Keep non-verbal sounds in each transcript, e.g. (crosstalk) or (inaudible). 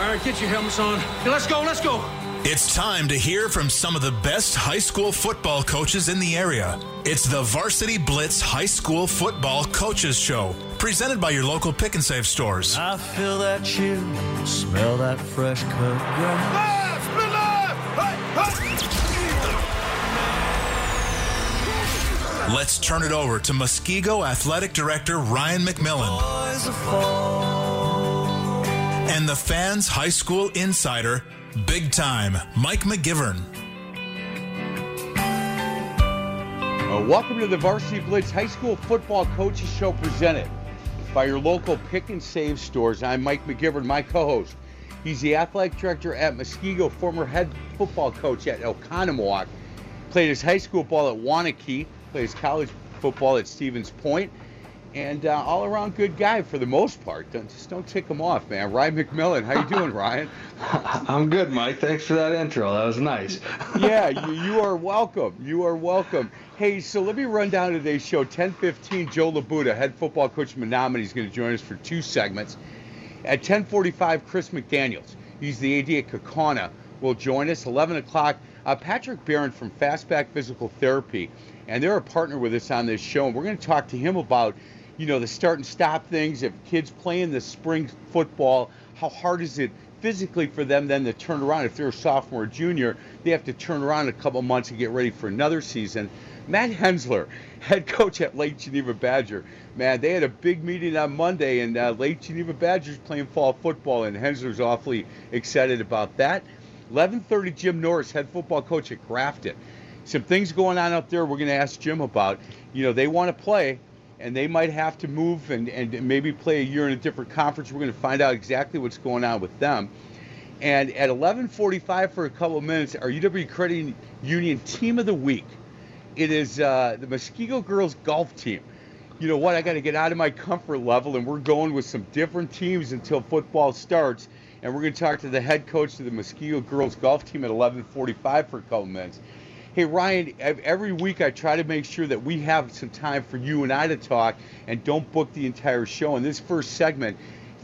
All right, get your helmets on. Let's go, let's go. It's time to hear from some of the best high school football coaches in the area. It's the Varsity Blitz High School Football Coaches Show, presented by your local pick and save stores. I feel that chill, smell that fresh cut grass. Let's turn it over to Muskego Athletic Director Ryan McMillan and the fans' high school insider, big time, Mike McGivern. Uh, welcome to the Varsity Blitz High School Football Coaches Show presented by your local pick and save stores. I'm Mike McGivern, my co host. He's the athletic director at Muskego, former head football coach at Oconomowoc, played his high school ball at Waunakee, played his college football at Stevens Point, and uh, all around good guy for the most part. Don't, just don't tick him off, man. Ryan McMillan, how you doing, Ryan? (laughs) I'm good, Mike. Thanks for that intro. That was nice. (laughs) yeah, you, you are welcome. You are welcome. Hey, so let me run down today's show. 10:15, Joe Labuda, head football coach from Menomonie, is going to join us for two segments. At 10:45, Chris McDaniels, he's the AD at Kaukauna, will join us. 11 o'clock, uh, Patrick Barron from Fastback Physical Therapy, and they're a partner with us on this show, and we're going to talk to him about, you know, the start and stop things. If kids playing the spring football, how hard is it physically for them then to turn around? If they're a sophomore or junior, they have to turn around a couple months and get ready for another season. Matt Hensler, head coach at Lake Geneva Badger. Man, they had a big meeting on Monday, and uh, Lake Geneva Badgers playing fall football, and Hensler's awfully excited about that. 11:30, Jim Norris, head football coach at Grafton. Some things going on out there. We're going to ask Jim about. You know, they want to play, and they might have to move and, and maybe play a year in a different conference. We're going to find out exactly what's going on with them. And at 11:45 for a couple of minutes, our UW Credit Union Team of the Week. It is uh, the Muskego girls golf team. You know what? I got to get out of my comfort level, and we're going with some different teams until football starts. And we're going to talk to the head coach of the Muskego girls golf team at 11:45 for a couple of minutes. Hey Ryan, every week I try to make sure that we have some time for you and I to talk, and don't book the entire show. In this first segment,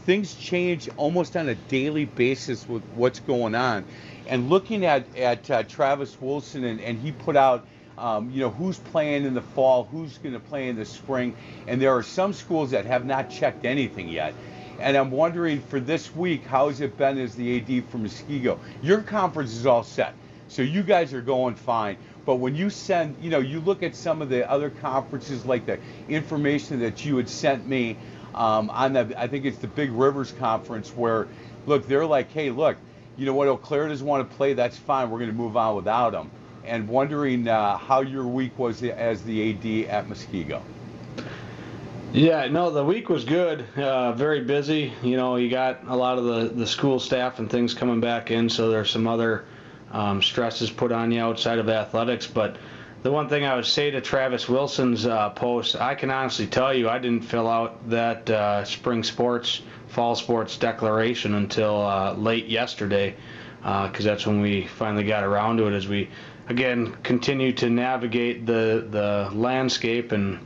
things change almost on a daily basis with what's going on. And looking at at uh, Travis Wilson, and, and he put out um, you know, who's playing in the fall, who's going to play in the spring. And there are some schools that have not checked anything yet. And I'm wondering for this week, how has it been as the AD for Muskego? Your conference is all set, so you guys are going fine. But when you send, you know, you look at some of the other conferences, like the information that you had sent me um, on the, I think it's the Big Rivers Conference, where, look, they're like, hey, look, you know what, Eau Claire doesn't want to play, that's fine, we're going to move on without them and wondering uh, how your week was as the AD at Muskego. Yeah, no, the week was good. Uh, very busy. You know, you got a lot of the, the school staff and things coming back in, so there's some other um, stresses put on you outside of athletics. But the one thing I would say to Travis Wilson's uh, post, I can honestly tell you, I didn't fill out that uh, spring sports, fall sports declaration until uh, late yesterday, because uh, that's when we finally got around to it. As we again continue to navigate the the landscape and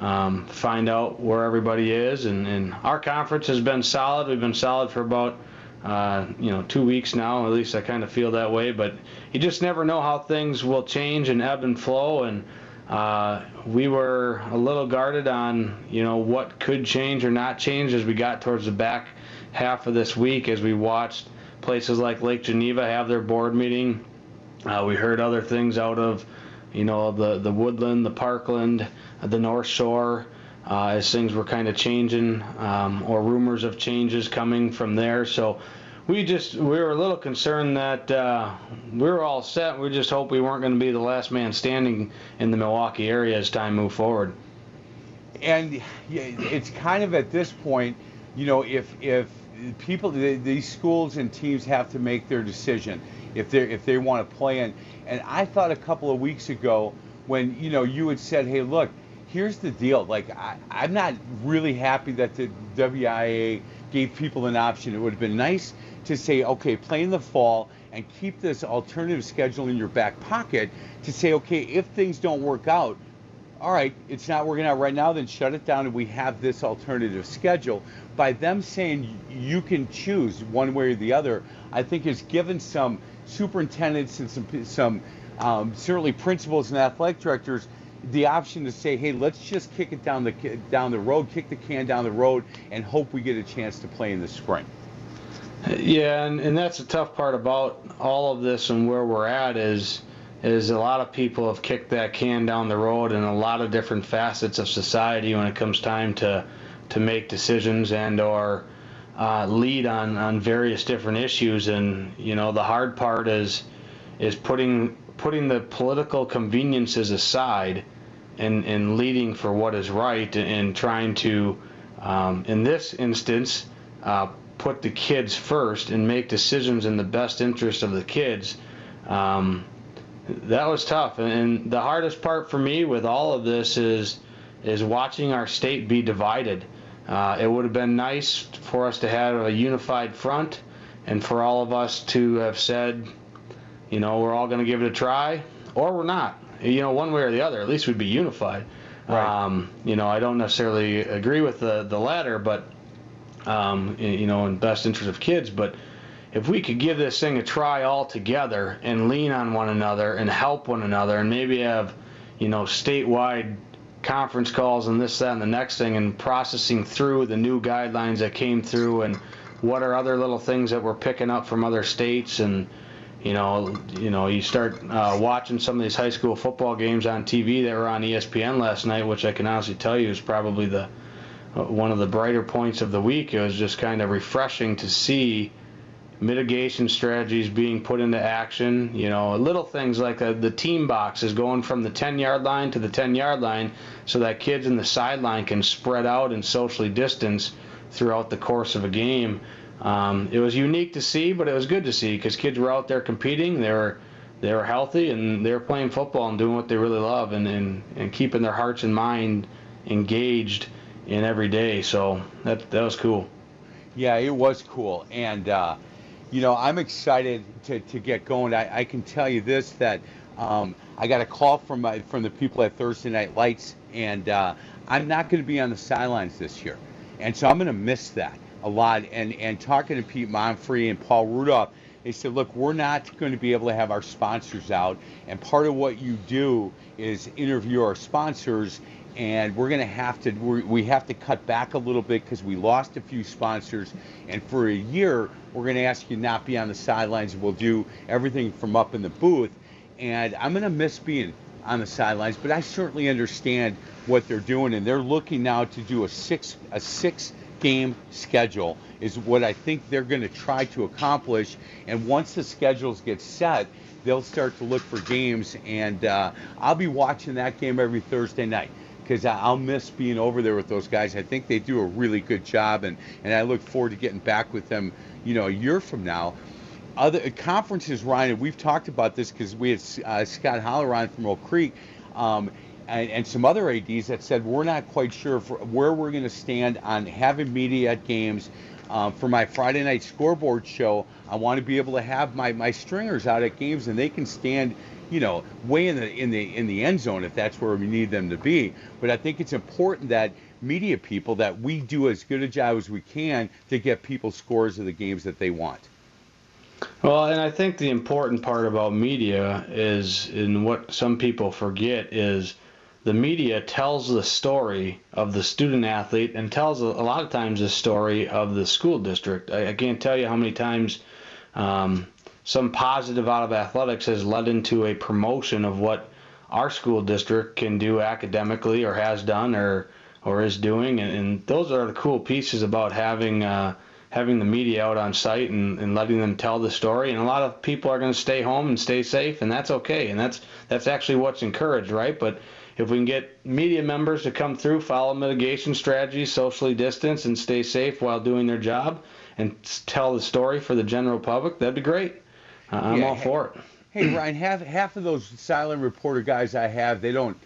um, find out where everybody is. And, and, our conference has been solid. We've been solid for about uh, you know two weeks now. At least I kind of feel that way. But you just never know how things will change and ebb and flow. And uh, we were a little guarded on you know what could change or not change as we got towards the back half of this week as we watched places like Lake Geneva have their board meeting. Uh, we heard other things out of, you know, the the Woodland, the Parkland, the North Shore, uh, as things were kind of changing, um, or rumors of changes coming from there. So we just we were a little concerned that uh, we were all set. We just hoped we weren't going to be the last man standing in the Milwaukee area as time moved forward. And it's kind of at this point, you know, if if people these schools and teams have to make their decision if they if they want to play in. And I thought a couple of weeks ago when you know you had said, hey, look, here's the deal. Like I, I'm not really happy that the WIAA gave people an option. It would have been nice to say, okay, play in the fall and keep this alternative schedule in your back pocket to say, okay, if things don't work out, all right, it's not working out right now, then shut it down and we have this alternative schedule. By them saying you can choose one way or the other, I think has given some superintendents and some, some um, certainly principals and athletic directors the option to say, hey, let's just kick it down the down the road, kick the can down the road, and hope we get a chance to play in the spring. Yeah, and, and that's the tough part about all of this and where we're at is is a lot of people have kicked that can down the road in a lot of different facets of society when it comes time to to make decisions and or uh, lead on on various different issues. And you know, the hard part is is putting putting the political conveniences aside and and leading for what is right and trying to um, in this instance uh, put the kids first and make decisions in the best interest of the kids. Um, that was tough, and the hardest part for me with all of this is is watching our state be divided. Uh, it would have been nice for us to have a unified front, and for all of us to have said, you know, we're all going to give it a try, or we're not. You know, one way or the other. At least we'd be unified. Right. Um, you know, I don't necessarily agree with the the latter, but um, you know, in best interest of kids. But if we could give this thing a try all together and lean on one another and help one another and maybe have, you know, statewide conference calls and this, that, and the next thing and processing through the new guidelines that came through and what are other little things that we're picking up from other states and you know you know you start uh, watching some of these high school football games on TV that were on ESPN last night which I can honestly tell you is probably the one of the brighter points of the week. It was just kind of refreshing to see mitigation strategies being put into action. You know, little things like the, the team box is going from the 10 yard line to the 10 yard line so that kids in the sideline can spread out and socially distance throughout the course of a game. Um, it was unique to see, but it was good to see because kids were out there competing. They were they were healthy and they were playing football and doing what they really love and, and, and keeping their hearts and mind engaged in every day. So that that was cool. Yeah, it was cool, and uh, you know I'm excited to, to get going. I, I can tell you this that um, I got a call from my, from the people at Thursday Night Lights, and uh, I'm not going to be on the sidelines this year, and so I'm going to miss that a lot. And and talking to Pete Monfrey and Paul Rudolph, they said, look, we're not going to be able to have our sponsors out, and part of what you do is interview our sponsors and we're going to have to we have to cut back a little bit because we lost a few sponsors. And for a year we're going to ask you not be on the sidelines. We'll do everything from up in the booth. And i'm going to miss being on the sidelines but i certainly understand what they're doing. And they're looking now to do a six a six game schedule is what i think they're going to try to accomplish and once the schedules get set they'll start to look for games and uh, i'll be watching that game every thursday night because I'll miss being over there with those guys. I think they do a really good job, and, and I look forward to getting back with them, you know, a year from now. Other conferences, Ryan, we've talked about this because we had uh, Scott Halloran from Oak Creek. Um, and, and, some other ads that said we're not quite sure where we're going to stand on having media at games. Um, for my Friday night scoreboard show, I want to be able to have my, my stringers out at games and they can stand you know, way in the in the in the end zone if that's where we need them to be. But I think it's important that media people that we do as good a job as we can to get people scores of the games that they want. Well, and I think the important part about media is, and what some people forget is, the media tells the story of the student athlete and tells a, lot of times the story of the school district. I, I can't tell you how many times um, some positive out of athletics has led into a promotion of what our school district can do academically or has done or or is doing. And, and those are the cool pieces about having uh, having the media out on site and, and letting them tell the story. And a lot of people are going to stay home and stay safe and that's okay. And that's that's actually what's encouraged right? But if we can get media members to come through follow mitigation strategies socially distance and stay safe while doing their job and tell the story for the general public that'd be great uh, i'm Yeah, all for it Hey Ryan, half half of those silent reporter guys I have, they don't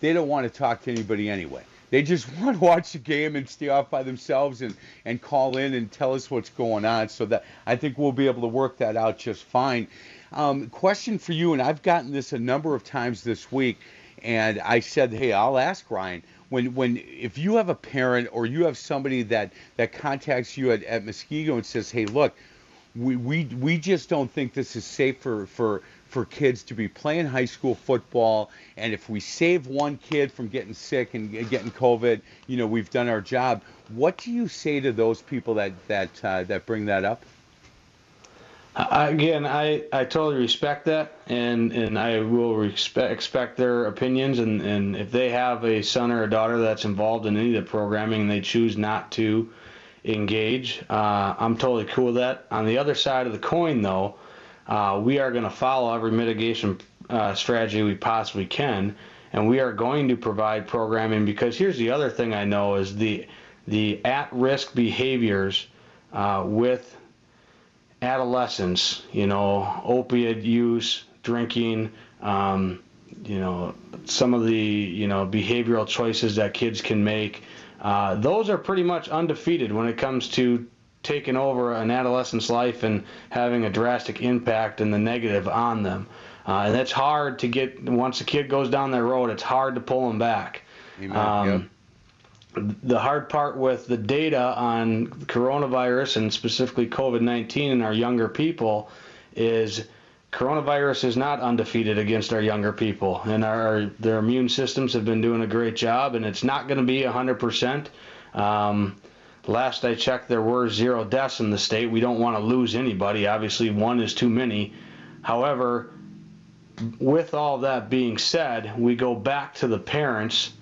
they don't want to talk to anybody anyway. They just (laughs) want to watch the game and stay off by themselves and and call in and tell us what's going on. So that I think we'll be able to work that out just fine. Um, question for you, and I've gotten this a number of times this week, and I said, hey, I'll ask Ryan. When, when if you have a parent or you have somebody that, that contacts you at, at Muskego and says, hey, look, we, we we just don't think this is safe for, for for kids to be playing high school football. And if we save one kid from getting sick and getting COVID, you know, we've done our job. What do you say to those people that that uh, that bring that up? Again, I, I totally respect that, and, and I will respect expect their opinions. And, and if they have a son or a daughter that's involved in any of the programming and they choose not to engage, uh, I'm totally cool with that. On the other side of the coin, though, uh, we are going to follow every mitigation uh, strategy we possibly can, and we are going to provide programming because here's the other thing I know is the the at-risk behaviors uh, with adolescence, you know, opiate use, drinking, um, you know, some of the, you know, behavioral choices that kids can make, uh, those are pretty much undefeated when it comes to taking over an adolescent's life and having a drastic impact and the negative on them. Uh, and that's hard to get, once a kid goes down that road, it's hard to pull them back. Amen. Um, Yep. The hard part with the data on coronavirus and specifically COVID 19 in our younger people is coronavirus is not undefeated against our younger people, and our their immune systems have been doing a great job, and it's not going to be 100%. Um, last I checked, there were zero deaths in the state. We don't want to lose anybody. Obviously, one is too many. However, with all that being said, we go back to the parents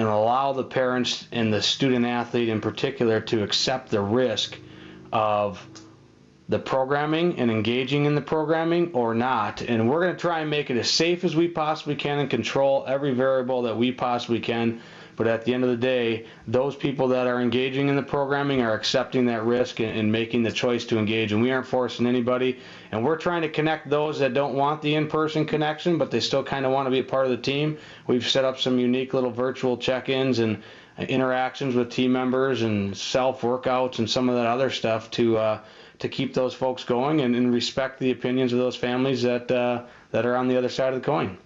and allow the parents and the student athlete in particular to accept the risk of the programming and engaging in the programming or not. And we're going to try and make it as safe as we possibly can and control every variable that we possibly can. But at the end of the day, those people that are engaging in the programming are accepting that risk and, and making the choice to engage. And we aren't forcing anybody. And we're trying to connect those that don't want the in person connection, but they still kind of want to be a part of the team. We've set up some unique little virtual check ins and interactions with team members and self workouts and some of that other stuff to. Uh, to keep those folks going and, and respect the opinions of those families that uh, that are on the other side of the coin.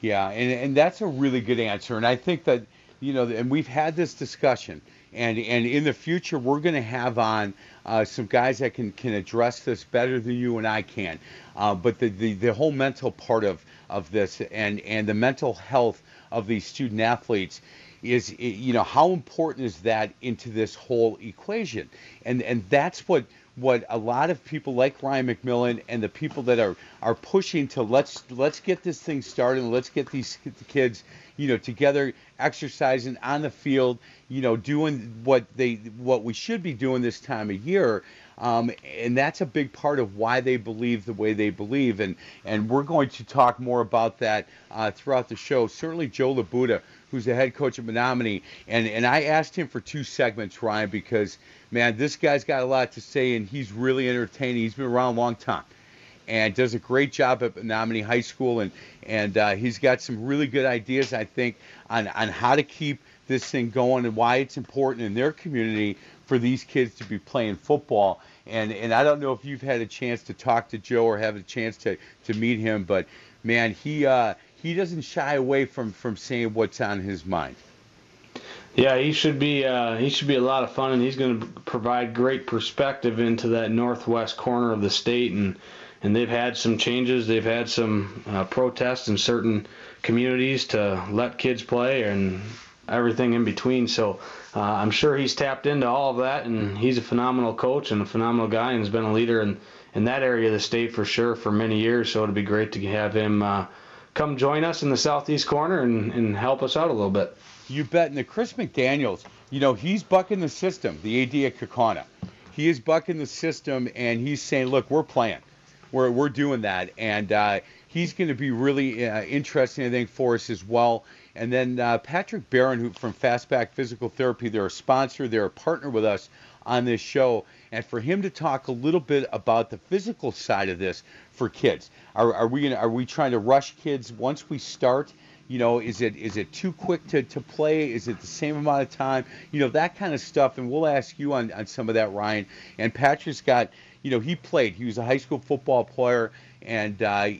Yeah, and, and that's a really good answer. And I think that, you know, and we've had this discussion, and, and in the future, we're going to have on uh, some guys that can, can address this better than you and I can. Uh, but the, the, the whole mental part of, of this and, and the mental health of these student athletes is, you know, how important is that into this whole equation? And, and that's what what a lot of people like Ryan McMillan and the people that are are pushing to let's let's get this thing started and let's get these kids you know together exercising on the field you know doing what they what we should be doing this time of year. Um, and that's a big part of why they believe the way they believe. And and we're going to talk more about that uh, throughout the show. Certainly Joe Labuda who's the head coach at Menomonie and and I asked him for two segments Ryan because man, this guy's got a lot to say, and he's really entertaining. He's been around a long time, and does a great job at Menomonie High School, and and uh, he's got some really good ideas, I think, on on how to keep this thing going and why it's important in their community for these kids to be playing football. And and I don't know if you've had a chance to talk to Joe or have a chance to to meet him, but man, he uh, he doesn't shy away from from saying what's on his mind. Yeah, he should be uh, he should be a lot of fun, and he's going to provide great perspective into that northwest corner of the state, and and they've had some changes. They've had some uh, protests in certain communities to let kids play and everything in between. So uh, I'm sure he's tapped into all of that, and he's a phenomenal coach and a phenomenal guy, and has been a leader in in that area of the state for sure for many years. So it'd be great to have him uh, come join us in the southeast corner and, and help us out a little bit. You bet. And the Chris McDaniels, you know, he's bucking the system, the AD at Kaukauna. He is bucking the system, and he's saying, look, we're playing. We're, we're doing that. And uh, he's going to be really uh, interesting, I think, for us as well. And then uh, Patrick Barron, who from Fastback Physical Therapy, they're a sponsor, they're a partner with us on this show, and for him to talk a little bit about the physical side of this for kids. Are, are we gonna, are we trying to rush kids once we start? You know, is it is it too quick to, to play? Is it the same amount of time? You know, that kind of stuff. And we'll ask you on, on some of that, Ryan. And Patrick's got, you know, he played. He was a high school football player. And uh,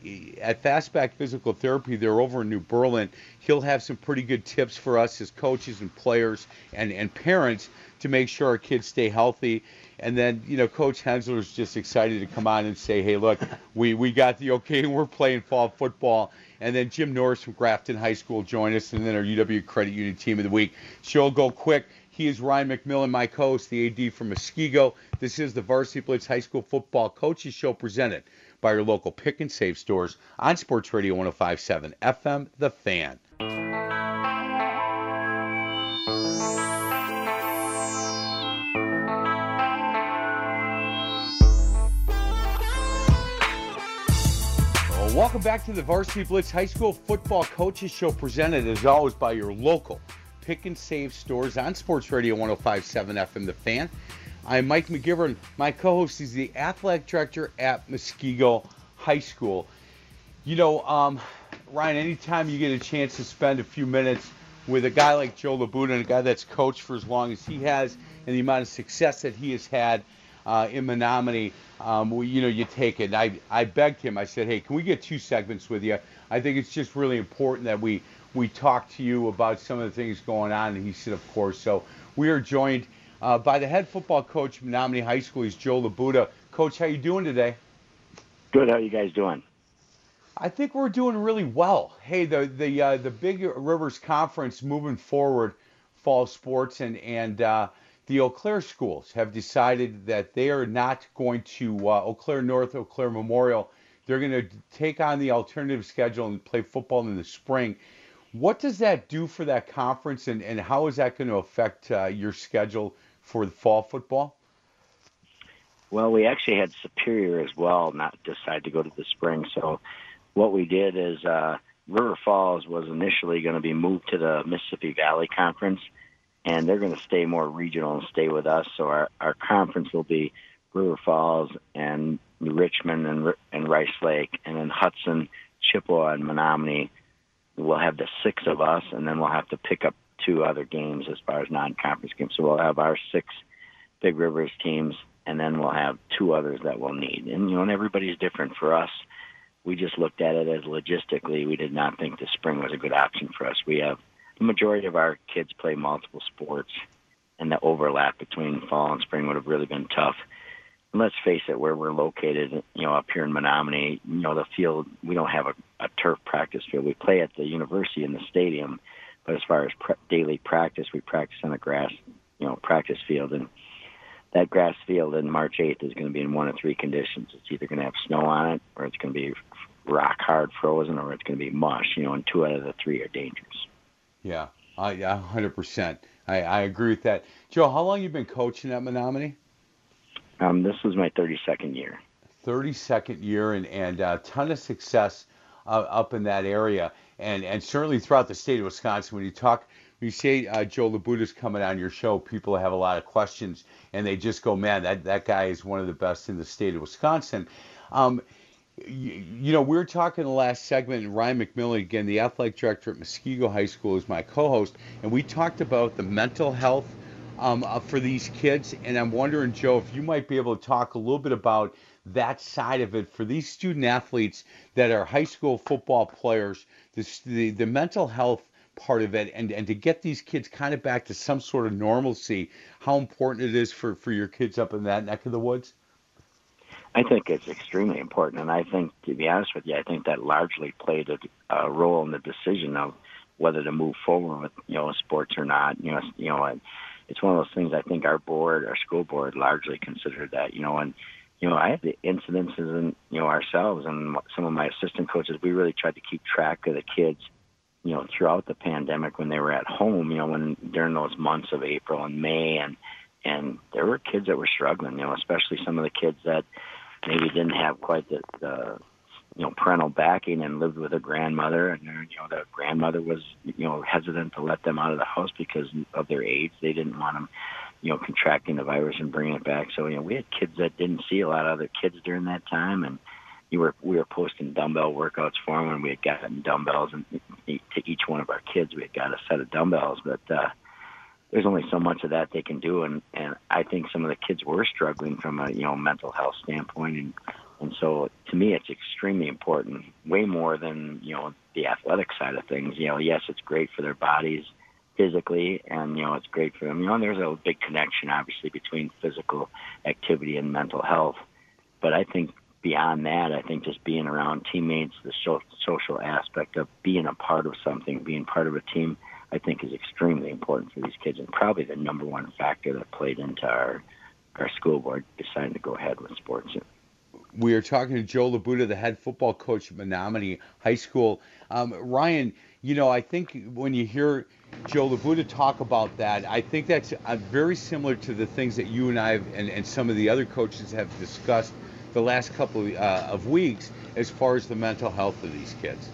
at Fastback Physical Therapy, they're over in New Berlin. He'll have some pretty good tips for us as coaches and players and, and parents to make sure our kids stay healthy. And then, you know, Coach Hensler's just excited to come on and say, hey, look, we, we got the okay, and (laughs) we're playing fall football. And then Jim Norris from Grafton High School join us, and then our UW Credit Union Team of the Week. Show will go quick. He is Ryan McMillan, my co host, the AD from Muskego. This is the Varsity Blitz High School Football Coaches Show presented by your local pick and save stores on Sports Radio 1057 FM, The Fan. Welcome back to the Varsity Blitz High School Football Coaches Show, presented as always by your local pick and save stores on Sports Radio 1057 FM The Fan. I'm Mike McGivern. My co host is the athletic director at Muskego High School. You know, um, Ryan, anytime you get a chance to spend a few minutes with a guy like Joe Labuda a guy that's coached for as long as he has and the amount of success that he has had uh, in Menomonie, um, you know, you take it. I, I begged him. I said, hey, can we get two segments with you? I think it's just really important that we we talk to you about some of the things going on. And he said, of course. So we are joined uh, by the head football coach of Menomonie High School. He's Joe Labuda. Coach, how you doing today? Good. How you guys doing? I think we're doing really well. Hey, the the uh, the Big Rivers Conference moving forward, fall sports and and uh, the Eau Claire schools have decided that they are not going to uh, Eau Claire North, Eau Claire Memorial. They're going to take on the alternative schedule and play football in the spring. What does that do for that conference, and, and how is that going to affect uh, your schedule for the fall football? Well, we actually had Superior as well not decide to go to the spring. So what we did is uh, River Falls was initially going to be moved to the Mississippi Valley Conference – and they're going to stay more regional and stay with us. So our, our conference will be River Falls and Richmond and, and Rice Lake, and then Hudson, Chippewa, and Menomonie. We'll have the six of us, and then we'll have to pick up two other games as far as non-conference games. So we'll have our six Big Rivers teams, and then we'll have two others that we'll need. And you know, and everybody's different. For us, we just looked at it as logistically. We did not think the spring was a good option for us. We have the majority of our kids play multiple sports, and the overlap between fall and spring would have really been tough. And let's face it, where we're located, you know, up here in Menomonie, you know, the field, we don't have a, a turf practice field. We play at the university in the stadium, but as far as pre- daily practice, we practice on a grass, you know, practice field. And that grass field in March 8th is going to be in one of three conditions. It's either going to have snow on it, or it's going to be rock hard frozen, or it's going to be mush, you know, and two out of the three are dangerous. Yeah, uh, yeah, hundred percent. I, I agree with that. Joe, how long you been coaching at Menomonie? Um, this was my 32nd year. 32nd year, and and a uh, ton of success uh, up in that area, and and certainly throughout the state of Wisconsin. When you talk, you say uh, Joe Labuda's coming on your show, people have a lot of questions, and they just go, "Man, that that guy is one of the best in the state of Wisconsin." Um, you, know, we were talking in the last segment, and Ryan McMillan, again, the athletic director at Muskego High School, is my co host, and we talked about the mental health um, uh, for these kids. And I'm wondering, Joe, if you might be able to talk a little bit about that side of it for these student athletes that are high school football players, the, the mental health part of it, and, and to get these kids kind of back to some sort of normalcy, how important it is for, for your kids up in that neck of the woods? I think it's extremely important, and I think, to be honest with you, I think that largely played a, a role in the decision of whether to move forward with you know sports or not. You know, you know, it's one of those things. I think our board, our school board, largely considered that. You know, and you know, I had the incidences and you know ourselves and some of my assistant coaches. We really tried to keep track of the kids. You know, throughout the pandemic when they were at home. You know, when during those months of April and May and and there were kids that were struggling. You know, especially some of the kids that maybe didn't have quite the, the you know parental backing and lived with a grandmother and you know the grandmother was you know hesitant to let them out of the house because of their age they didn't want them you know contracting the virus and bringing it back. So you know we had kids that didn't see a lot of other kids during that time and you were we were posting dumbbell workouts for them and we had gotten dumbbells and to each one of our kids we had got a set of dumbbells. But uh there's only so much of that they can do and and I think some of the kids were struggling from a you know mental health standpoint and and so to me it's extremely important way more than you know the athletic side of things. You know yes it's great for their bodies physically and you know it's great for them you know and there's a big connection obviously between physical activity and mental health but I think beyond that I think just being around teammates the social aspect of being a part of something being part of a team I think is extremely important for these kids and probably the number one factor that played into our our school board deciding to go ahead with sports. We are talking to Joe Labuda, the head football coach at Menomonie High School. Um, Ryan, you know, I think when you hear Joe Labuda talk about that, I think that's uh, very similar to the things that you and I have, and, and some of the other coaches have discussed the last couple of, uh, of weeks as far as the mental health of these kids.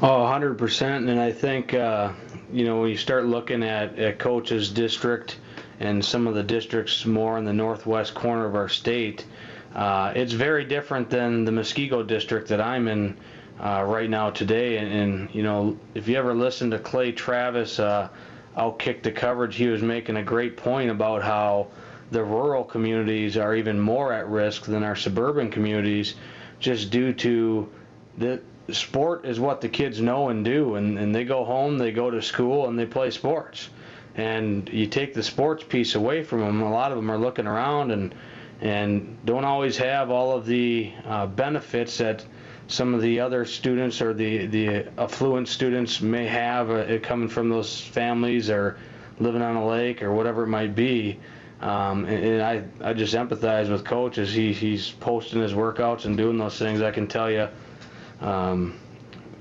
Oh, 100%. And I think, uh, you know, when you start looking at, at Coach's district and some of the districts more in the northwest corner of our state, uh, it's very different than the Muskego district that I'm in uh, right now today. And, and, you know, if you ever listen to Clay Travis uh, outkick the coverage, he was making a great point about how the rural communities are even more at risk than our suburban communities just due to the sport is what the kids know and do, and, and they go home, they go to school, and they play sports. And you take the sports piece away from them. A lot of them are looking around and and don't always have all of the uh, benefits that some of the other students or the the affluent students may have uh, coming from those families or living on a lake or whatever it might be. Um, and, and I, I just empathize with coaches. he, he's posting his workouts and doing those things. I can tell you, um,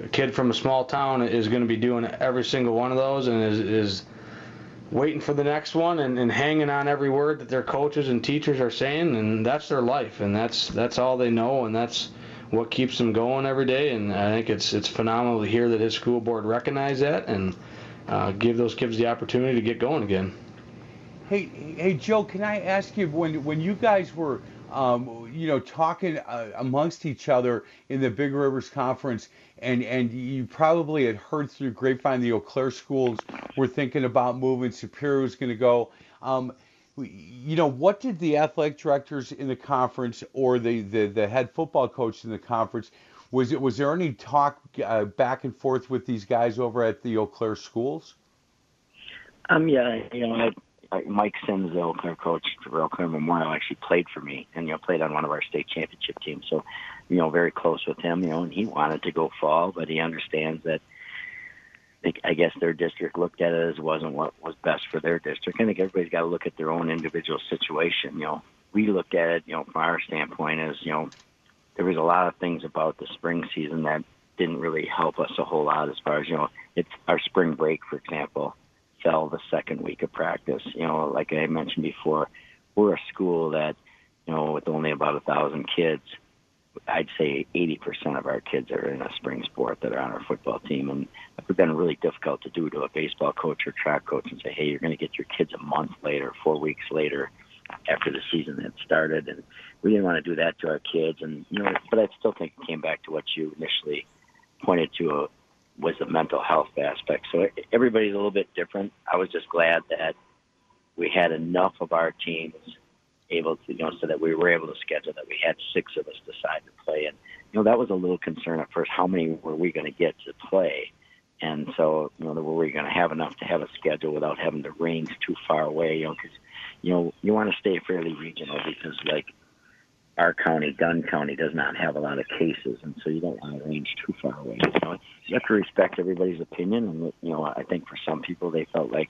a kid from a small town is going to be doing every single one of those and is, is waiting for the next one and, and hanging on every word that their coaches and teachers are saying and that's their life and that's that's all they know and that's what keeps him going every day and I think it's it's phenomenal to hear that his school board recognize that and uh, give those kids the opportunity to get going again. Hey, hey, Joe, can I ask you when when you guys were um, you know, talking uh, amongst each other in the Big Rivers Conference, and and you probably had heard through grapevine the Eau Claire schools were thinking about moving. Superior was going to go. Um, you know, what did the athletic directors in the conference or the, the, the head football coach in the conference was it was there any talk uh, back and forth with these guys over at the Eau Claire schools? Um, yeah, you know, I Mike Sims, the Eau Claire coach for Eau Claire Memorial, actually played for me, and you know played on one of our state championship teams. So, you know, very close with him. You know, and he wanted to go fall, but he understands that. I guess their district looked at it as wasn't what was best for their district. I think everybody's got to look at their own individual situation. You know, we looked at it, you know, from our standpoint as you know, there was a lot of things about the spring season that didn't really help us a whole lot as far as you know, it's our spring break, for example fell the second week of practice. You know, like I mentioned before, we're a school that, you know, with only about a thousand kids, I'd say 80% of our kids are in a spring sport that are on our football team. And it's been really difficult to do to a baseball coach or track coach and say, hey, you're going to get your kids a month later, four weeks later after the season had started. And we didn't want to do that to our kids. And, you know, but I still think it came back to what you initially pointed to uh, was the mental health aspect. So everybody's a little bit different. I was just glad that we had enough of our teams able to, you know, so that we were able to schedule that we had six of us decide to play. And, you know, that was a little concern at first. How many were we going to get to play? And so, you know, were we going to have enough to have a schedule without having to range too far away? You know, because, you know, you want to stay fairly regional because, like, our county, Dunn County, does not have a lot of cases, and so you don't want to range too far away. So you have to respect everybody's opinion, and you know, I think for some people they felt like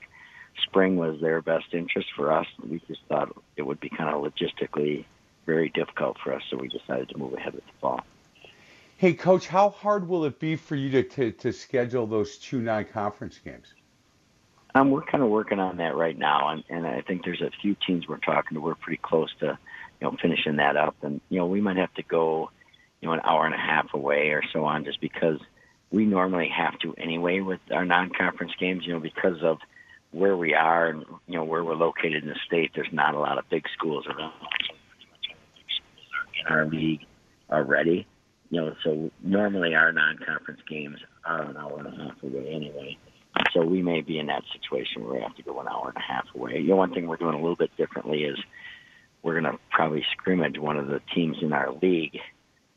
spring was their best interest. For us, we just thought it would be kind of logistically very difficult for us, so we decided to move ahead with the fall. Hey, coach, how hard will it be for you to to, to schedule those two non-conference games? Um, we're kind of working on that right now, and, and I think there's a few teams we're talking to. We're pretty close to you know, finishing that up. And, you know, we might have to go, you know, an hour and a half away or so on just because we normally have to anyway with our non-conference games, you know, because of where we are and, you know, where we're located in the state, there's not a lot of big schools around. In our league already, you know, so normally our non-conference games are an hour and a half away anyway. So we may be in that situation where we have to go an hour and a half away. You know, one thing we're doing a little bit differently is we're going to probably scrimmage one of the teams in our league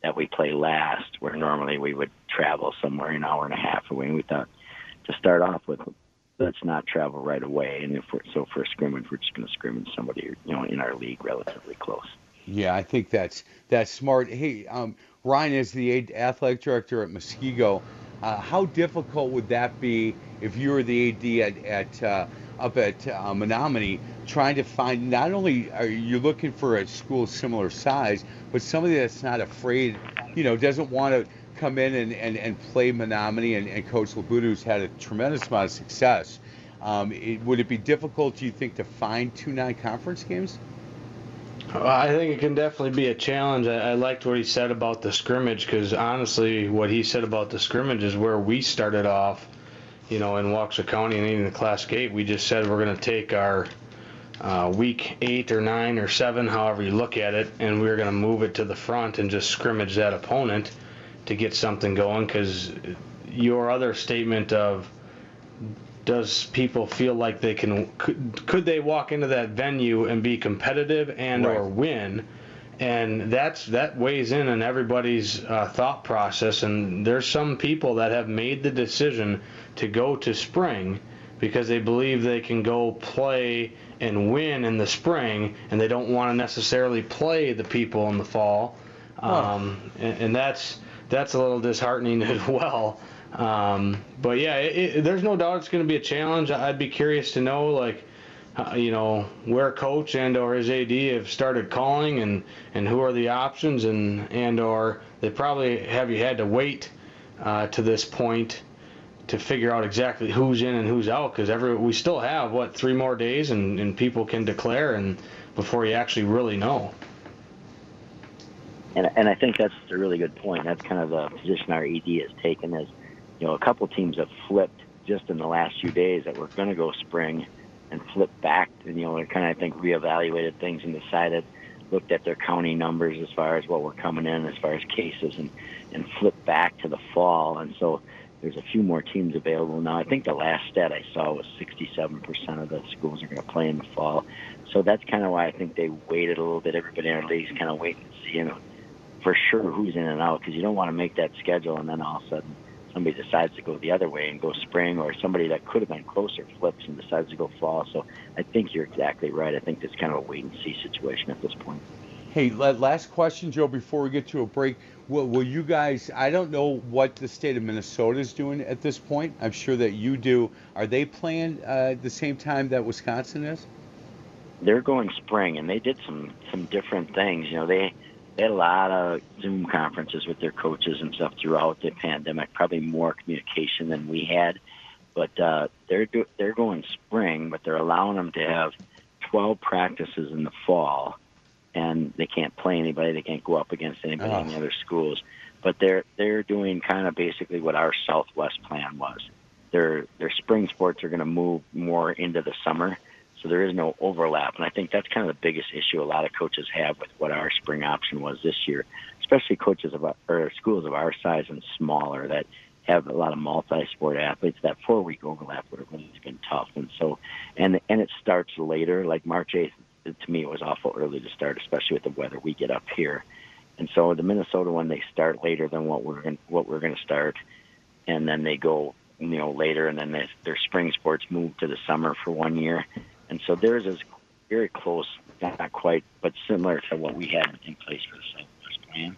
that we play last, where normally we would travel somewhere an hour and a half away. And we thought to start off with, let's not travel right away. And if we're, so for a scrimmage, we're just going to scrimmage somebody you know in our league relatively close. Yeah, I think that's that's smart. Hey, um, Ryan is the athletic director at Muskego. Uh, how difficult would that be if you were the AD at, at uh, up at uh, Menomonie trying to find not only are you looking for a school similar size, but somebody that's not afraid, you know, doesn't want to come in and, and, and play Menomonie and, and Coach Labuda, who's had a tremendous amount of success. Um, it, would it be difficult, do you think, to find two non-conference games? I think it can definitely be a challenge. I, I liked what he said about the scrimmage because honestly, what he said about the scrimmage is where we started off you know, in Waukesha County and even the Classic Eight, we just said we're going to take our uh, week eight or nine or seven, however you look at it, and we are going to move it to the front and just scrimmage that opponent to get something going. Because your other statement of does people feel like they can could, could they walk into that venue and be competitive and right. or win? and that's that weighs in on everybody's uh, thought process. And there's some people that have made the decision to go to spring because they believe they can go play and win in the spring, and they don't want to necessarily play the people in the fall. Um, and, and, that's that's a little disheartening (laughs) as well. Um, but yeah, it, it, there's no doubt it's going to be a challenge. I'd be curious to know like uh, you know where coach and or his AD have started calling and and who are the options and and or they probably have you had to wait uh, to this point to figure out exactly who's in and who's out because every we still have what three more days and, and people can declare and before you actually really know. And and I think that's a really good point. That's kind of the position our ED has taken is, you know, a couple teams have flipped just in the last few days that we're going to go spring and flipped back and you know kind of I think reevaluated things and decided looked at their county numbers as far as what were coming in as far as cases and and flipped back to the fall and so there's a few more teams available now. I think the last stat I saw was 67% of the schools are going to play in the fall. So that's kind of why I think they waited a little bit. Everybody in our league's kind of waiting to see, you know, for sure who's in and out because you don't want to make that schedule and then all of a sudden somebody decides to go the other way and go spring, or somebody that could have been closer flips and decides to go fall. So I think you're exactly right. I think it's kind of a wait and see situation at this point. Hey, last question, Joe, before we get to a break. Will, will you guys, I don't know what the state of Minnesota is doing at this point. I'm sure that you do. Are they playing uh, the same time that Wisconsin is? They're going spring, and they did some some different things. You know, they a lot of Zoom conferences with their coaches and stuff throughout the pandemic. Probably more communication than we had, but uh, they're do, they're going spring, but they're allowing them to have 12 practices in the fall, and they can't play anybody. They can't go up against anybody oh. in the other schools. But they're they're doing kind of basically what our Southwest plan was. Their their spring sports are going to move more into the summer so there is no overlap. And I think that's kind of the biggest issue a lot of coaches have with what our spring option was this year, especially coaches of our, or schools of our size and smaller that have a lot of multi-sport athletes. That four-week overlap would have really been tough. And so, and and it starts later. Like March 8th, to me, it was awful early to start, especially with the weather we get up here. And so the Minnesota one, they start later than what we're gonna, what we're going to start, and then they go you know later, and then they, their spring sports move to the summer for one year and so theirs is very close not quite, but similar to what we had in place for the Southwest plan.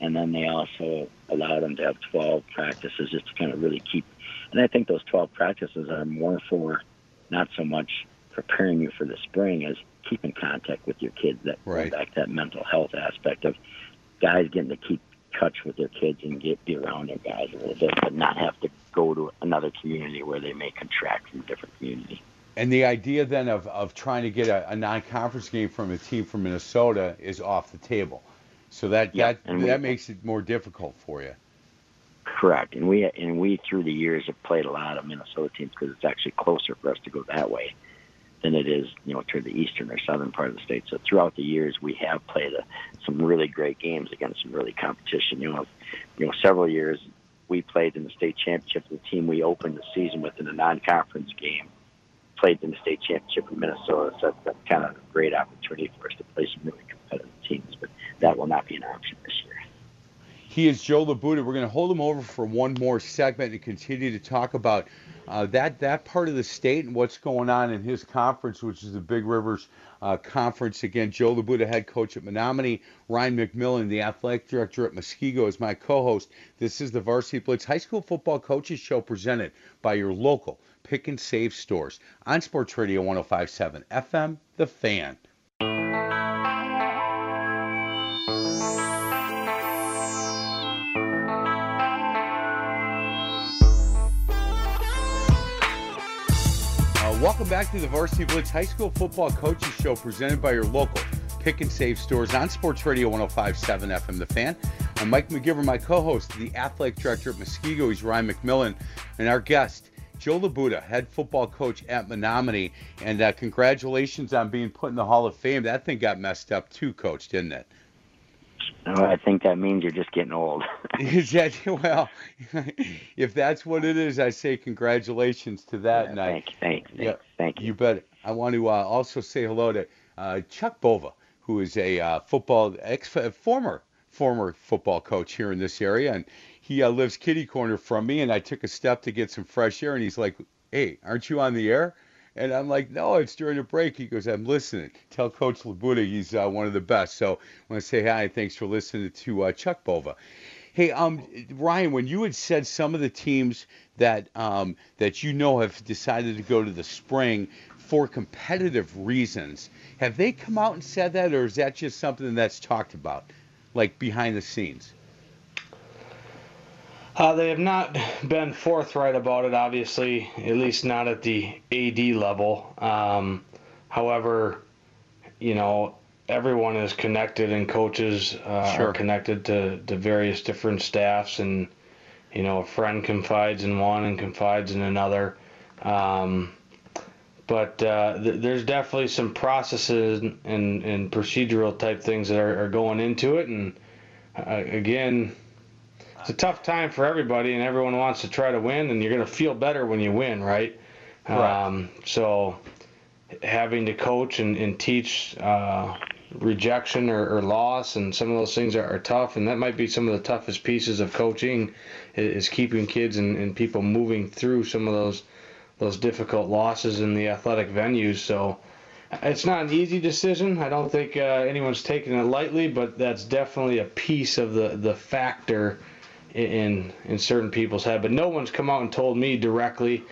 And then they also allowed them to have 12 practices just to kind of really keep. And I think those 12 practices are more for not so much preparing you for the spring as keeping contact with your kids. That right. back that mental health aspect of guys getting to keep touch with their kids and get be around their guys a little bit, but not have to go to another community where they may contract from a different community. And the idea then of, of trying to get a, a non-conference game from a team from Minnesota is off the table. So that Yeah, that that we- makes it more difficult for you. Correct, and we and we through the years have played a lot of Minnesota teams because it's actually closer for us to go that way than it is, you know, to the eastern or southern part of the state. So throughout the years, we have played a, some really great games against some really competition. You know, you know, several years we played in the state championship. The team we opened the season with in a non-conference game played in the state championship in Minnesota. So that's kind of a great opportunity for us to play some really competitive teams. But that will not be an option this year. He is Joe Labuda. We're going to hold him over for one more segment and continue to talk about uh, that that part of the state and what's going on in his conference, which is the Big Rivers uh, Conference. Again, Joe Labuda, head coach at Menomonie. Ryan McMillan, the athletic director at Muskego, is my co-host. This is the Varsity Blitz High School Football Coaches Show presented by your local pick and save stores on Sports Radio 105.7 FM, The Fan. Uh, welcome back to the Varsity Blitz High School Football Coaches Show presented by your local pick and save stores on Sports Radio 1057 FM The Fan. I'm Mike McGivern, my co host, the athletic director at Muskego. He's Ryan McMillan, and our guest, Joe Labuda, head football coach at Menomonie. And uh, congratulations on being put in the Hall of Fame. That thing got messed up too, coach, didn't it? No, I think that means you're just getting old. (laughs) Is that well? (laughs) if that's what it is, I say congratulations to that. and I, thank you, thank you, yeah, thank you. You bet. I want to uh, also say hello to uh, Chuck Bova, who is a uh, football ex former former football coach here in this area, and he uh, lives kitty corner from me. And I took a step to get some fresh air, and he's like, "Hey, aren't you on the air?" And I'm like, no, it's during a break. He goes, I'm listening. Tell Coach Labuda he's uh, one of the best. So I want to say hi. Thanks for listening to uh, Chuck Bova. Hey, um, Ryan, when you had said some of the teams that um, that you know have decided to go to the spring for competitive reasons, have they come out and said that, or is that just something that's talked about, like behind the scenes? Uh, they have not been forthright about it, obviously, at least not at the AD level. Um, however, you know, everyone is connected and coaches uh, Sure. are connected to, to various different staffs and, you know, a friend confides in one and confides in another. Um, but uh, th- there's definitely some processes and, and procedural type things that are, are going into it. And uh, again, it's a tough time for everybody, and everyone wants to try to win, and you're going to feel better when you win, right? Right. Um, so having to coach and, and teach uh, rejection or, or loss and some of those things are, are tough, and that might be some of the toughest pieces of coaching is, is keeping kids and, and people moving through some of those those difficult losses in the athletic venues. So it's not an easy decision. I don't think uh, anyone's taking it lightly, but that's definitely a piece of the the factor in in certain people's head. But no one's come out and told me directly,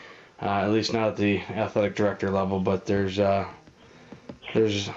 uh, at least not at the athletic director level. But there's uh, there's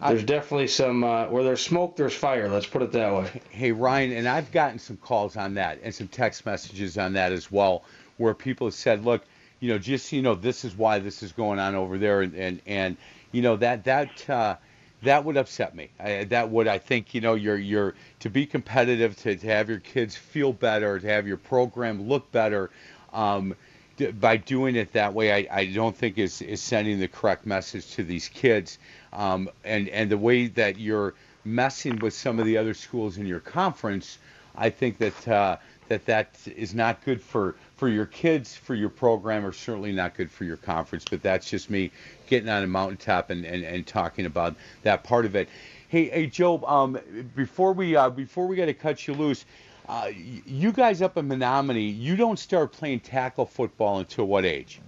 there's definitely some uh, where there's smoke, there's fire. Let's put it that way. Hey Ryan, and I've gotten some calls on that and some text messages on that as well, where people have said, "Look, you know, just you know, this is why this is going on over there," and and, and you know that that uh, that would upset me. I, that would, I think, you know, you're you're to be competitive, to, to have your kids feel better, to have your program look better. Um, d- by doing it that way, I, I don't think is, is sending the correct message to these kids. Um, and and the way that you're messing with some of the other schools in your conference, I think that uh, that that is not good for for your kids, for your program, are certainly not good for your conference. But that's just me getting on a mountaintop and, and, and talking about that part of it. Hey, hey, Joe. Um, before we uh, before we got to cut you loose, uh, you guys up in Menomonie, you don't start playing tackle football until what age?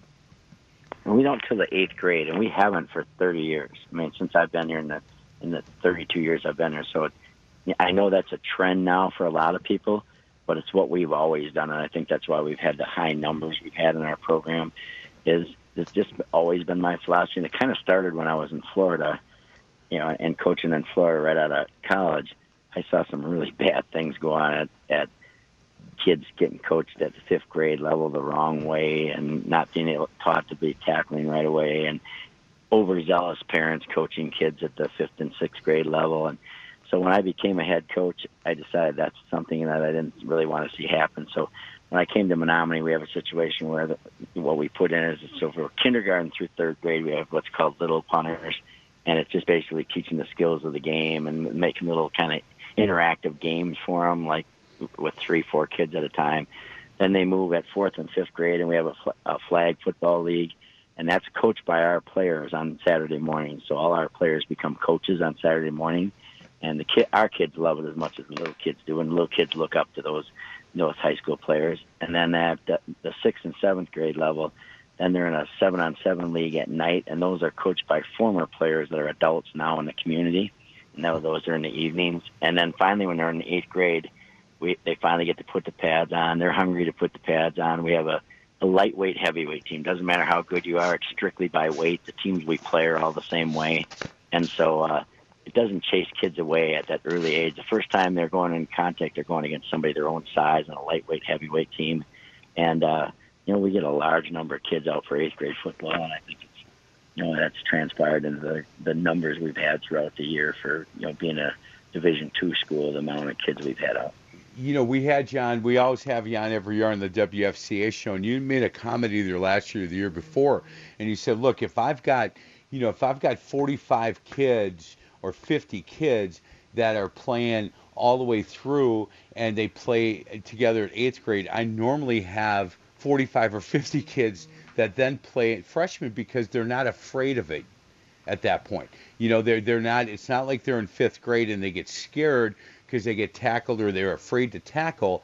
We don't till the eighth grade, and we haven't for 30 years. I mean, since I've been here in the in the 32 years I've been here. So it, I know that's a trend now for a lot of people, but it's what we've always done, and I think that's why we've had the high numbers we've had in our program. Is it's just always been my philosophy, and it kind of started when I was in Florida, you know, and coaching in Florida right out of college. I saw some really (laughs) bad things go on at, at kids getting coached at the fifth grade level the wrong way and not being able, taught to be tackling right away and overzealous parents coaching kids at the fifth and sixth grade level and so when I became a head coach, I decided that's something that I didn't really want to see happen. So when I came to Menomonie, we have a situation where the, what we put in is so for kindergarten through third grade, we have what's called little punters, and it's just basically teaching the skills of the game and making little kind of interactive games for them, like with three, four kids at a time. Then they move at fourth and fifth grade, and we have a, fl- a flag football league, and that's coached by our players on Saturday morning. So all our players become coaches on Saturday morning, and the kid, our kids love it as much as the little kids do, and little kids look up to those those high school players. And then at the, the sixth and seventh grade level, then they're in a seven on seven league at night, and those are coached by former players that are adults now in the community. And those are in the evenings. And then finally, when they're in the eighth grade, we they finally get to put the pads on. They're hungry to put the pads on. We have a, a lightweight, heavyweight team. Doesn't matter how good you are; it's strictly by weight. The teams we play are all the same way, and so uh, it doesn't chase kids away at that early age. The first time they're going in contact, they're going against somebody their own size on a lightweight, heavyweight team, and uh, you know we get a large number of kids out for eighth grade football, and I think it's you know that's transpired into the the numbers we've had throughout the year for you know being a Division two school, the amount of kids we've had out you know, we had John. We always have you on every year on the WFCA show, and you made a comment either last year or the year before, and you said, "Look, if I've got, you know, if I've got 45 kids or 50 kids that are playing all the way through, and they play together at eighth grade, I normally have 45 or 50 kids that then play at freshmen because they're not afraid of it." At that point, you know, they're they're not. It's not like they're in fifth grade and they get scared because they get tackled or they're afraid to tackle.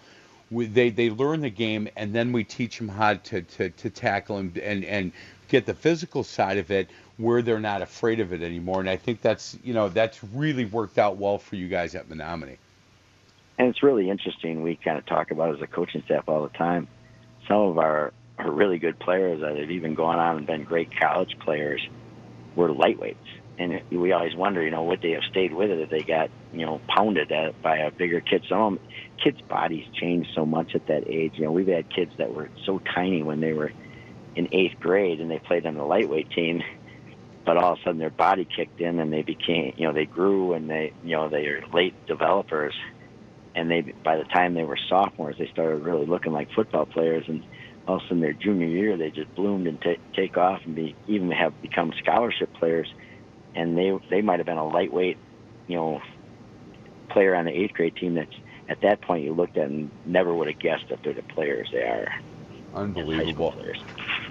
We, they they learn the game and then we teach them how to, to, to tackle and, and and get the physical side of it where they're not afraid of it anymore. And I think that's you know that's really worked out well for you guys at Menomonie. And it's really interesting. We kind of talk about as a coaching staff all the time. Some of our, our really good players that have even gone on and been great college players were lightweights and we always wonder, you know, would they have stayed with it if they got, you know, pounded at, by a bigger kid? Some of them, kids' bodies change so much at that age. You know, we've had kids that were so tiny when they were in eighth grade and they played on the lightweight team, but all of a sudden their body kicked in and they became, you know, they grew and they, you know, they are late developers, and they by the time they were sophomores, they started really looking like football players and all of a sudden their junior year they just bloomed and t- take off and be even have become scholarship players and they they might have been a lightweight, you know, player on the eighth grade team that at that point you looked at and never would have guessed that they're the players they are. Unbelievable.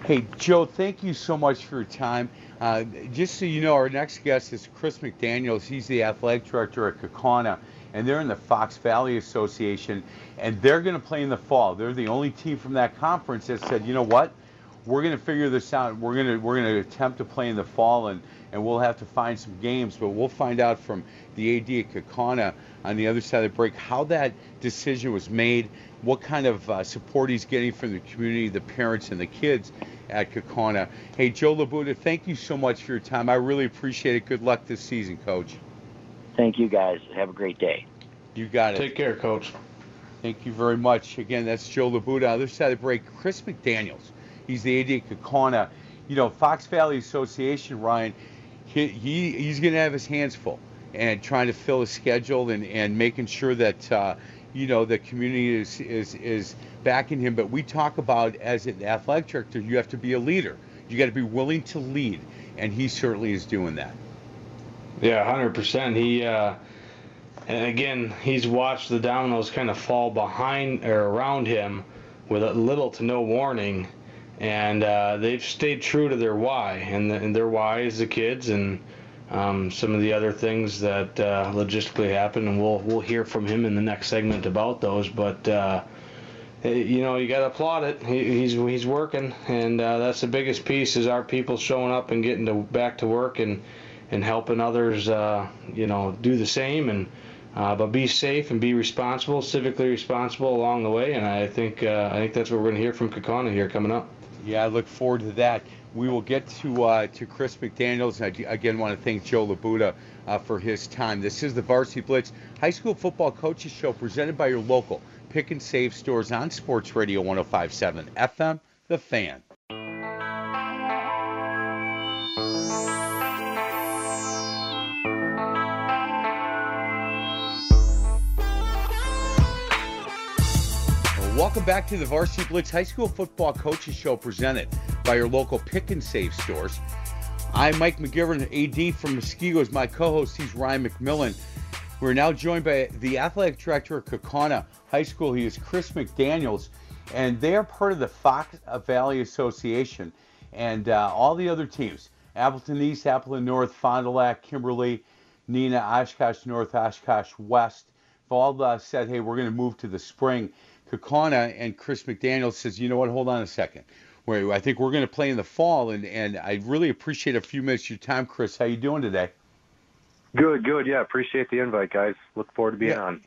Hey, Joe, thank you so much for your time. Uh, just so you know, our next guest is Chris McDaniels. He's the athletic director at Kaukauna, and they're in the Fox Valley Association, and they're going to play in the fall. They're the only team from that conference that said, you know what, we're going to figure this out. We're going to we're going to attempt to play in the fall, and and we'll have to find some games. But we'll find out from the AD at Kaukauna on the other side of the break how that decision was made, what kind of uh, support he's getting from the community, the parents, and the kids at Kaukauna. Hey, Joe Labuda, thank you so much for your time. I really appreciate it. Good luck this season, Coach. Thank you, guys. Have a great day. You got it. Take care, Coach. Thank you very much. Again, that's Joe Labuda. On the other side of the break, Chris McDaniels. He's the AD at Kaukauna. You know, Fox Valley Association, Ryan, he, he he's going to have his hands full and trying to fill his schedule and, and making sure that uh, you know the community is, is is backing him. But we talk about as an athletic director, you have to be a leader. You got to be willing to lead, and he certainly is doing that. Yeah, hundred percent. He uh, and again, he's watched the dominoes kind of fall behind or around him with little to no warning and uh, they've stayed true to their why, and, the, and, their why is the kids and um, some of the other things that uh, logistically happen, and we'll we'll hear from him in the next segment about those. But uh, eh, you know, you got to applaud it. He, he's he's working, and uh, that's the biggest piece is our people showing up and getting to back to work and and helping others, uh, you know, do the same and. Uh, but be safe and be responsible, civically responsible along the way, and I think uh, I think that's what we're going to hear from Kaukauna here coming up. Yeah, I look forward to that. We will get to uh, to Chris McDaniels. I again want to thank Joe Labuda uh, for his time. This is the Varsity Blitz High School Football Coaches Show presented by your local pick and save stores on Sports Radio 1057 FM, The Fan. Welcome back to the Varsity Blitz High School Football Coaches Show presented by your local pick and save stores. I'm Mike McGivern, AD from Muskego is my co-host. He's Ryan McMillan. We're now joined by the athletic director of Kaukauna High School. He is Chris McDaniels, and they are part of the Fox Valley Association and uh, all the other teams, Appleton East, Appleton North, Fond du Lac, Kimberly, Neenah, Oshkosh North, Oshkosh West, have all uh, said, hey, we're going to move to the spring. Kaukauna and Chris McDaniel says, you know what, hold on a second. Where I think we're going to play in the fall, and, and I really appreciate a few minutes of your time, Chris. How you doing today? Good, good. Yeah, appreciate the invite, guys. Look forward to being yeah, on.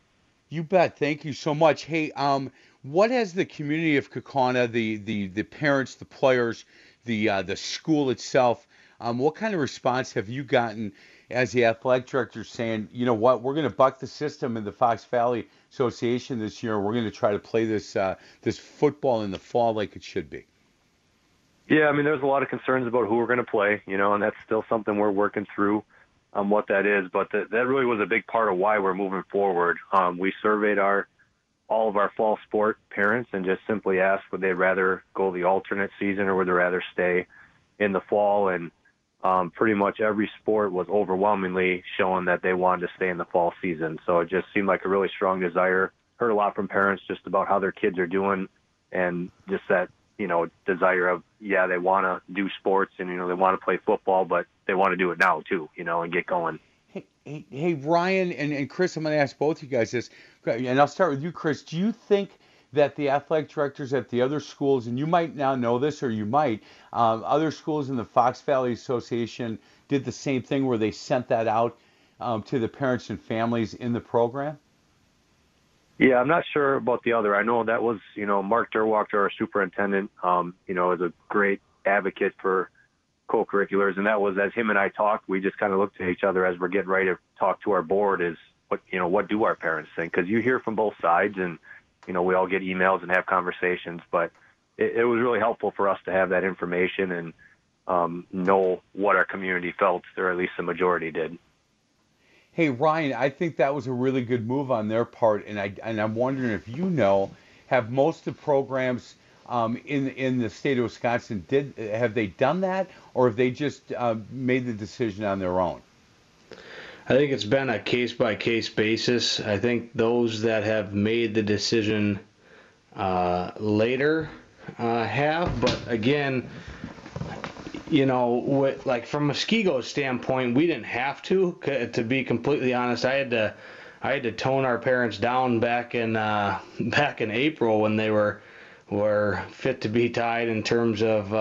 You bet. Thank you so much. Hey, um, what has the community of Kaukauna, the the the parents, the players, the uh, the school itself, um, what kind of response have you gotten as the athletic director saying, you know what, we're going to buck the system in the Fox Valley Association this year. We're going to try to play this uh, this football in the fall like it should be. Yeah, I mean, there's a lot of concerns about who we're going to play, you know, and that's still something we're working through um, what that is. But the, that really was a big part of why we're moving forward. Um, we surveyed our all of our fall sport parents and just simply asked would they rather go the alternate season or would they rather stay in the fall and um, pretty much every sport was overwhelmingly showing that they wanted to stay in the fall season. So it just seemed like a really strong desire. Heard a lot from parents just about how their kids are doing and just that, you know, desire of, yeah, they want to do sports and, you know, they want to play football, but they want to do it now too, you know, and get going. Hey, hey, hey Ryan and, and Chris, I'm going to ask both you guys this, and I'll start with you, Chris. Do you think – that the athletic directors at the other schools, and you might now know this or you might, um, other schools in the Fox Valley Association did the same thing where they sent that out um, to the parents and families in the program? Yeah, I'm not sure about the other. I know that was, you know, Mark Derwachter, our superintendent, um, you know, is a great advocate for co-curriculars, and that was as him and I talked. We just kind of looked at each other as we're getting ready to talk to our board. Is what you know, what do our parents think? Because you hear from both sides, and you know, we all get emails and have conversations, but it, it was really helpful for us to have that information and um, know what our community felt, or at least the majority did. Hey Ryan, I think that was a really good move on their part, and I and I'm wondering if you know, have most of the programs um, in in the state of Wisconsin did have they done that, or have they just uh, made the decision on their own? I think it's been a case by case basis. I think those that have made the decision uh, later uh, have, but again, you know, what, like from Muskego's standpoint, we didn't have to. To be completely honest, I had to, I had to tone our parents down back in uh, (laughs) back in April when they were were fit to be tied in terms of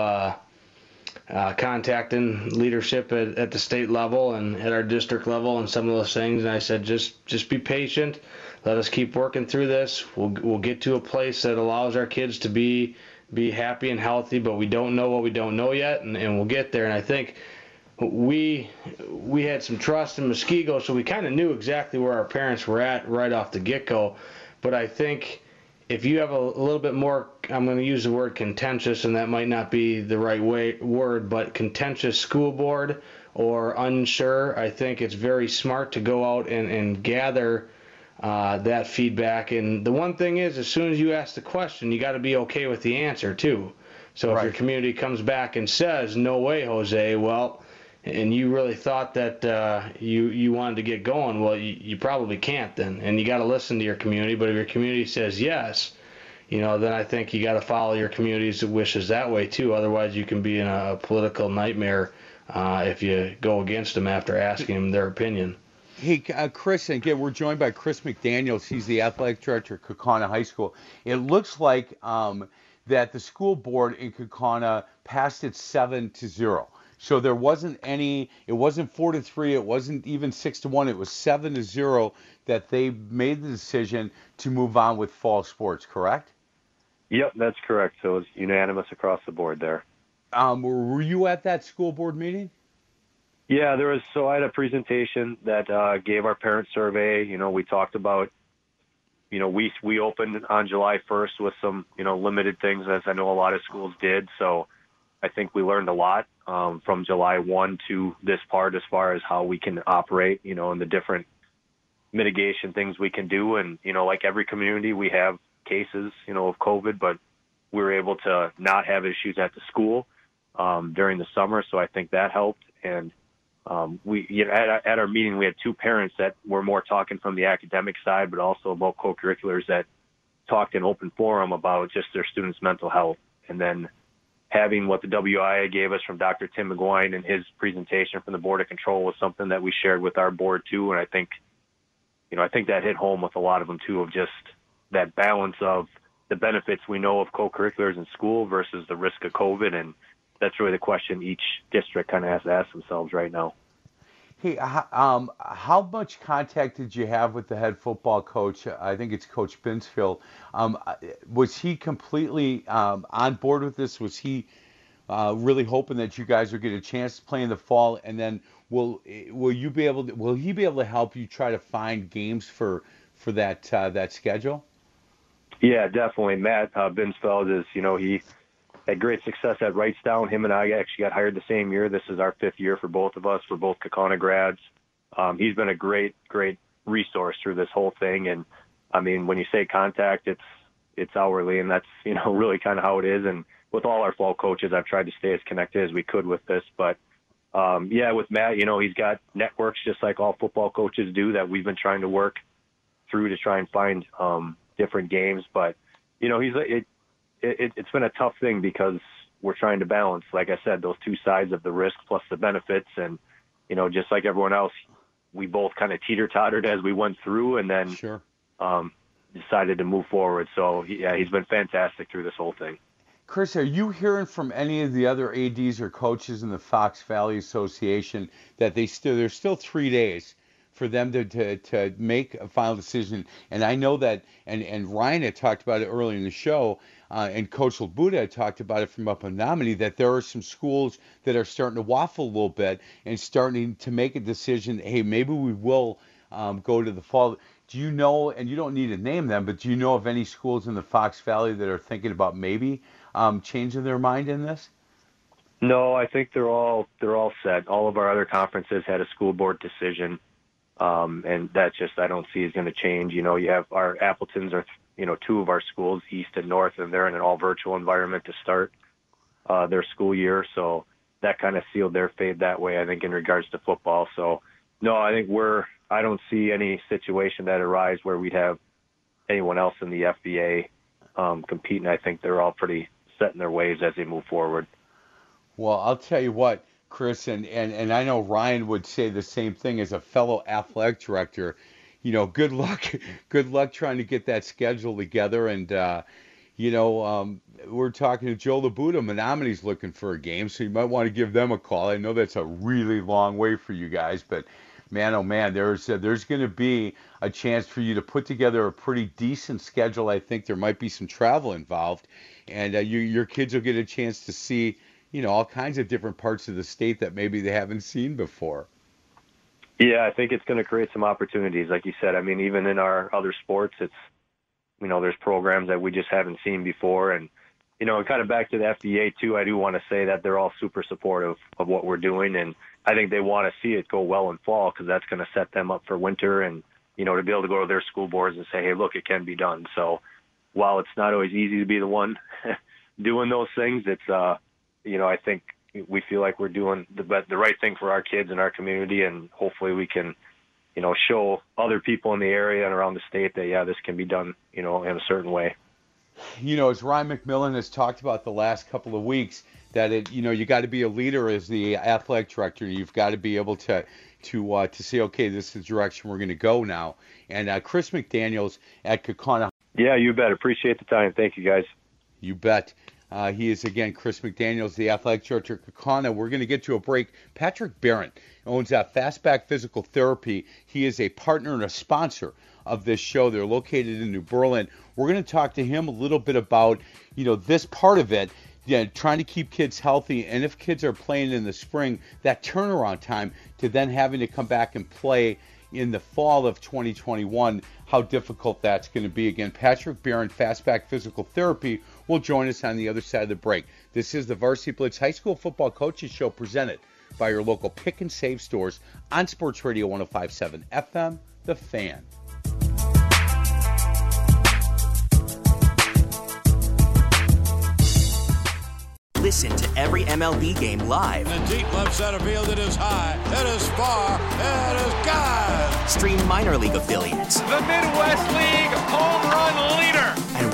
uh, contacting leadership at, at the state level and at our district level and some of those things. And I said, just just be patient. Let us keep working through this. We'll we'll get to a place that allows our kids to be be happy and healthy. But we don't know what we don't know yet, and, and we'll get there. And I think we we had some trust in Muskego, so we kind of knew exactly where our parents were at right off the get go. But I think if you have a, a, little bit more, I'm going to use the word contentious, and that might not be the right way word, but contentious school board or unsure, I think it's very smart to go out and, and gather uh, that feedback. And the one thing is, as soon as you ask the question, you got to be okay with the answer too. So right. if your community comes back and says, "No way, Jose," well, and you really thought that uh, you you wanted to get going, well, you, you probably can't then, and you got to listen to your community. But if your community says yes, you know, then I think you got to follow your community's wishes that way too. Otherwise, you can be in a political nightmare uh, if you go against them after asking them their opinion. Hey, uh, Chris, and again, we're joined by Chris McDaniels. He's the athletic director at Kaukauna High School. It looks like um, that the school board in Kaukauna passed it seven to zero. So there wasn't any. It wasn't four to three. It wasn't even six to one. It was seven to zero that they made the decision to move on with fall sports. Correct? Yep, that's correct. So it was unanimous across the board there. Um, were you at that school board meeting? Yeah, there was. So I had a presentation that uh, gave our parent survey. You know, we talked about. You know, we we opened on July 1st with some you know limited things, as I know a lot of schools did. So I think we learned a lot um, from July 1 to this part as far as how we can operate. You know, and the different mitigation things we can do. And you know, like every community, we have cases, you know, of COVID, but we were able to not have issues at the school um, during the summer. So I think that helped. And um, we, you know, at, at our meeting, we had two parents that were more talking from the academic side, but also about co-curriculars that talked in open forum about just their students' mental health. And then having what the WIAA gave us from Dr. Tim McGuine and his presentation from the Board of Control was something that we shared with our board too. And I think, you know, I think that hit home with a lot of them too of just that balance of the benefits we know of co-curriculars in school versus the risk of COVID. And that's really the question each district kind of has to ask themselves right now. Hey, um, how much contact did you have with the head football coach? I think it's Coach Binsfeld. Um, was he completely um, on board with this? Was he uh, really hoping that you guys would get a chance to play in the fall? And then will will you be able to? Will he be able to help you try to find games for for that uh, that schedule? Yeah, definitely. Matt uh, Binsfeld is, you know, he had great success at Wrightstown. Him and I actually got hired the same year. This is our fifth year for both of us. We're both Kaukauna grads. Um, he's been a great, great resource through this whole thing. And I mean, when you say contact, it's it's hourly, and that's you know (laughs) really kind of how it is. And with all our fall coaches, I've tried to stay as connected as we could with this. But um, yeah, with Matt, you know, he's got networks just like all football coaches do that we've been trying to work through to try and find um, different games. But you know, he's it, it it's been a tough thing because we're trying to balance, like I said, those two sides of the risk plus the benefits, and you know, just like everyone else, we both kind of teeter tottered as we went through, and then sure. um, decided to move forward. So yeah, he's been fantastic through this whole thing. Chris, are you hearing from any of the other ads or coaches in the Fox Valley Association that they still there's still three days for them to, to, to make a final decision. And I know that, and, and Ryan had talked about it early in the show, uh, and Coach Labuda talked about it from up in Menomonie, that there are some schools that are starting to waffle a little bit and starting to make a decision, hey, maybe we will um, go to the fall. Do you know, and you don't need to name them, but do you know of any schools in the Fox Valley that are thinking about maybe um, changing their mind in this? No, I think they're all they're all set. All of our other conferences had a school board decision. Um, and that just I don't see is going to change. You know, you have our Appletons are you know two of our schools, East and North, and they're in an all virtual environment to start uh, their school year. So that kind of sealed their fate that way. I think in regards to football. So no, I think we're I don't see any situation that arise where we'd have anyone else in the FVA um, competing. I think they're all pretty set in their ways as they move forward. Well, I'll tell you what Chris, and, and, and I know Ryan would say the same thing as a fellow athletic director. You know, good luck, (laughs) good luck trying to get that schedule together. And, uh, you know, um, we're talking to Joe Labuda. Menomonie's looking for a game, so you might want to give them a call. I know that's a really long way for you guys, but man, oh man, there's uh, there's going to be a chance for you to put together a pretty decent schedule. I think there might be some travel involved, and uh, you, your kids will get a chance to see you know all kinds of different parts of the state that maybe they haven't seen before. Yeah, I think it's going to create some opportunities, like you said. I mean, even in our other sports, it's you know there's programs that we just haven't seen before, and you know, kind of back to the FVA too. I do want to say that they're all super supportive of what we're doing, and I think they want to see it go well in fall because that's going to set them up for winter, and you know, to be able to go to their school boards and say, hey, look, it can be done. So while it's not always easy to be the one (laughs) doing those things, it's uh you know, I think we feel like we're doing the the right thing for our kids and our community, and hopefully we can, you know, show other people in the area and around the state that yeah, this can be done, you know, in a certain way. You know, as Ryan McMillan has talked about the last couple of weeks, that it, you know, you got to be a leader as the athletic director. You've got to be able to to uh, to say, okay, this is the direction we're going to go now. And uh, Chris McDaniel's at Kaukauna. Yeah, you bet. Appreciate the time. Thank you, guys. You bet. Uh, he is again Chris McDaniels, the athletic director at Kaukauna. We're going to get to a break. Patrick Barron owns that Fastback Physical Therapy. He is a partner and a sponsor of this show. They're located in New Berlin. We're going to talk to him a little bit about you know this part of it. Yeah, trying to keep kids healthy, and if kids are playing in the spring, that turnaround time to then having to come back and play in the fall of 2021, how difficult that's going to be. Again, Patrick Barron, Fastback Physical Therapy, will join us on the other side of the break. This is the Varsity Blitz High School Football Coaches Show presented by your local pick and save stores on Sports Radio 1057 FM, The Fan. Listen to every MLB game live. In the deep left center field, it is high, it is far, it is God. Stream minor league affiliates. The Midwest League home run leader.